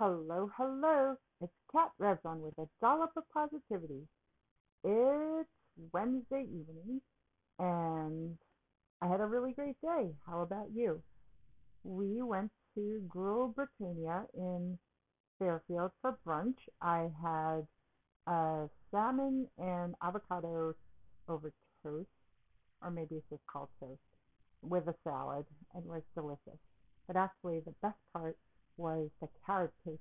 Hello, hello. It's Kat Revzon with a dollop of positivity. It's Wednesday evening, and I had a really great day. How about you? We went to Gruel Britannia in Fairfield for brunch. I had uh, salmon and avocado over toast, or maybe it's just called toast, with a salad, and it was delicious. But actually, the best part was the carrot cake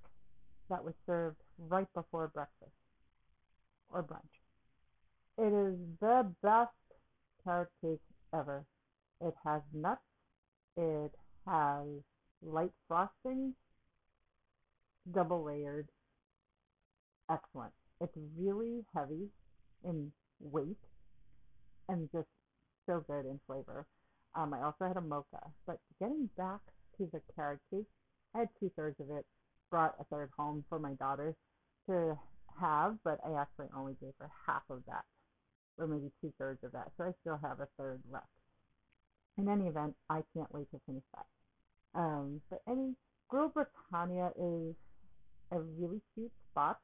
that was served right before breakfast or brunch. It is the best carrot cake ever. It has nuts, it has light frosting, double layered, excellent. It's really heavy in weight and just so good in flavor. Um, I also had a mocha. But getting back to the carrot cake, I had two thirds of it, brought a third home for my daughter to have, but I actually only gave her half of that, or maybe two thirds of that. So I still have a third left. In any event, I can't wait to finish that. Um, but any Gruel Britannia is a really cute spot.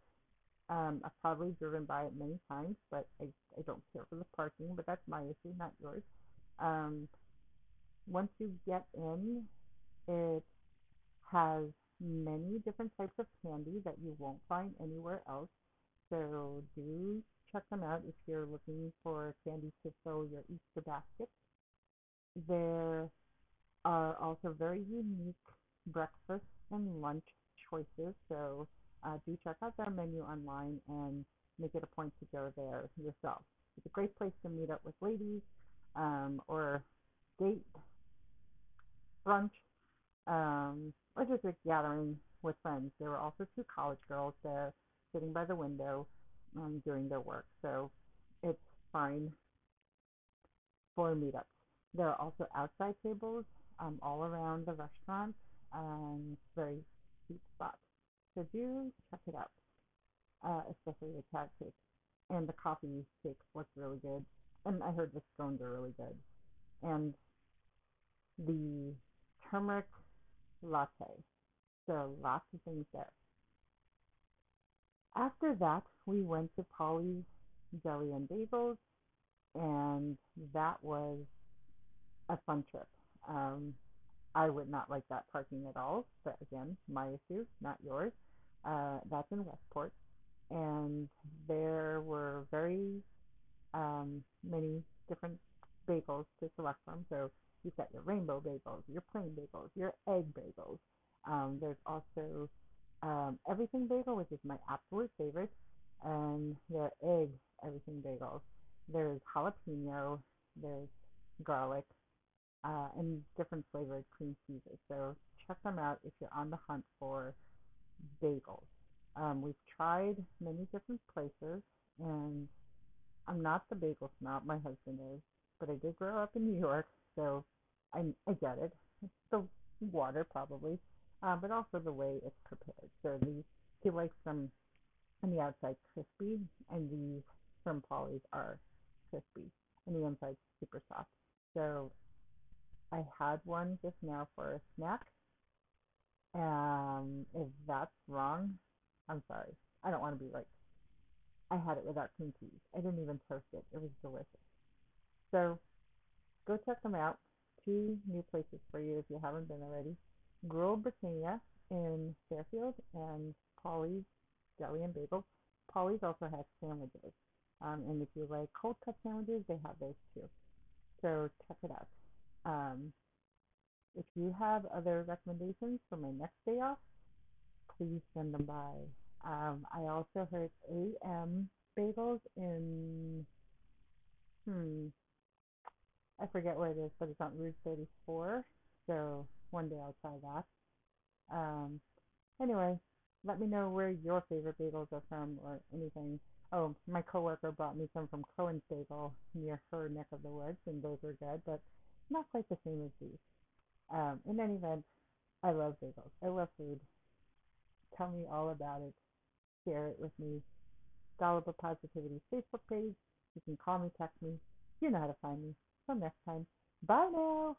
Um, I've probably driven by it many times, but I, I don't care for the parking, but that's my issue, not yours. Um, once you get in, it has many different types of candy that you won't find anywhere else. So do check them out if you're looking for candy to fill your Easter basket. There are also very unique breakfast and lunch choices. So uh, do check out their menu online and make it a point to go there yourself. It's a great place to meet up with ladies um, or date brunch um, or just a gathering with friends. There were also two college girls there sitting by the window um, doing their work. So it's fine for meetups. There are also outside tables um, all around the restaurant. Um, very cute spot. So do check it out, uh, especially the carrot cake. And the coffee cake looks really good. And I heard the scones are really good. And the turmeric latte. So lots of things there. After that, we went to Pauli's Deli and Bagels, and that was a fun trip. Um, I would not like that parking at all, but again, my issue, not yours. Uh, that's in Westport, and there were very um, many different bagels to select from. So you've got your rainbow bagels, your plain bagels, your egg bagels. Um, there's also um, everything bagel, which is my absolute favorite, and their egg everything bagels. There's jalapeno, there's garlic, uh, and different flavored cream cheeses. So check them out if you're on the hunt for bagels. Um, we've tried many different places, and I'm not the bagel snob. My husband is, but I did grow up in New York, so I I get it. The water probably, uh, but also the way it's prepared. So the he likes them on the outside crispy, and these from Pauli's are crispy, and the inside super soft. So I had one just now for a snack. Um, if that's wrong, I'm sorry. I don't want to be like, I had it without cream cheese. I didn't even toast it. It was delicious. So go check them out. Two new places for you if you haven't been already. Gruel Britannia in Fairfield and Pauli's Deli and Bagel. Pauli's also has sandwiches. Um, and if you like cold cut sandwiches, they have those too. So check it out. Um, if you have other recommendations for my next day off, please send them by. Um, I also heard AM bagels in, hmm, I forget where it is, but it's on Route 34. So one day I'll try that. Um, anyway, let me know where your favorite bagels are from or anything. Oh, my coworker brought me some from Cohen's Bagel near her neck of the woods, and those were good, but not quite the same as these. Um, in any event, I love bagels. I love food. Tell me all about it. Share it with me. Dollop of Positivity Facebook page. You can call me, text me. You know how to find me. Next time. Bye now.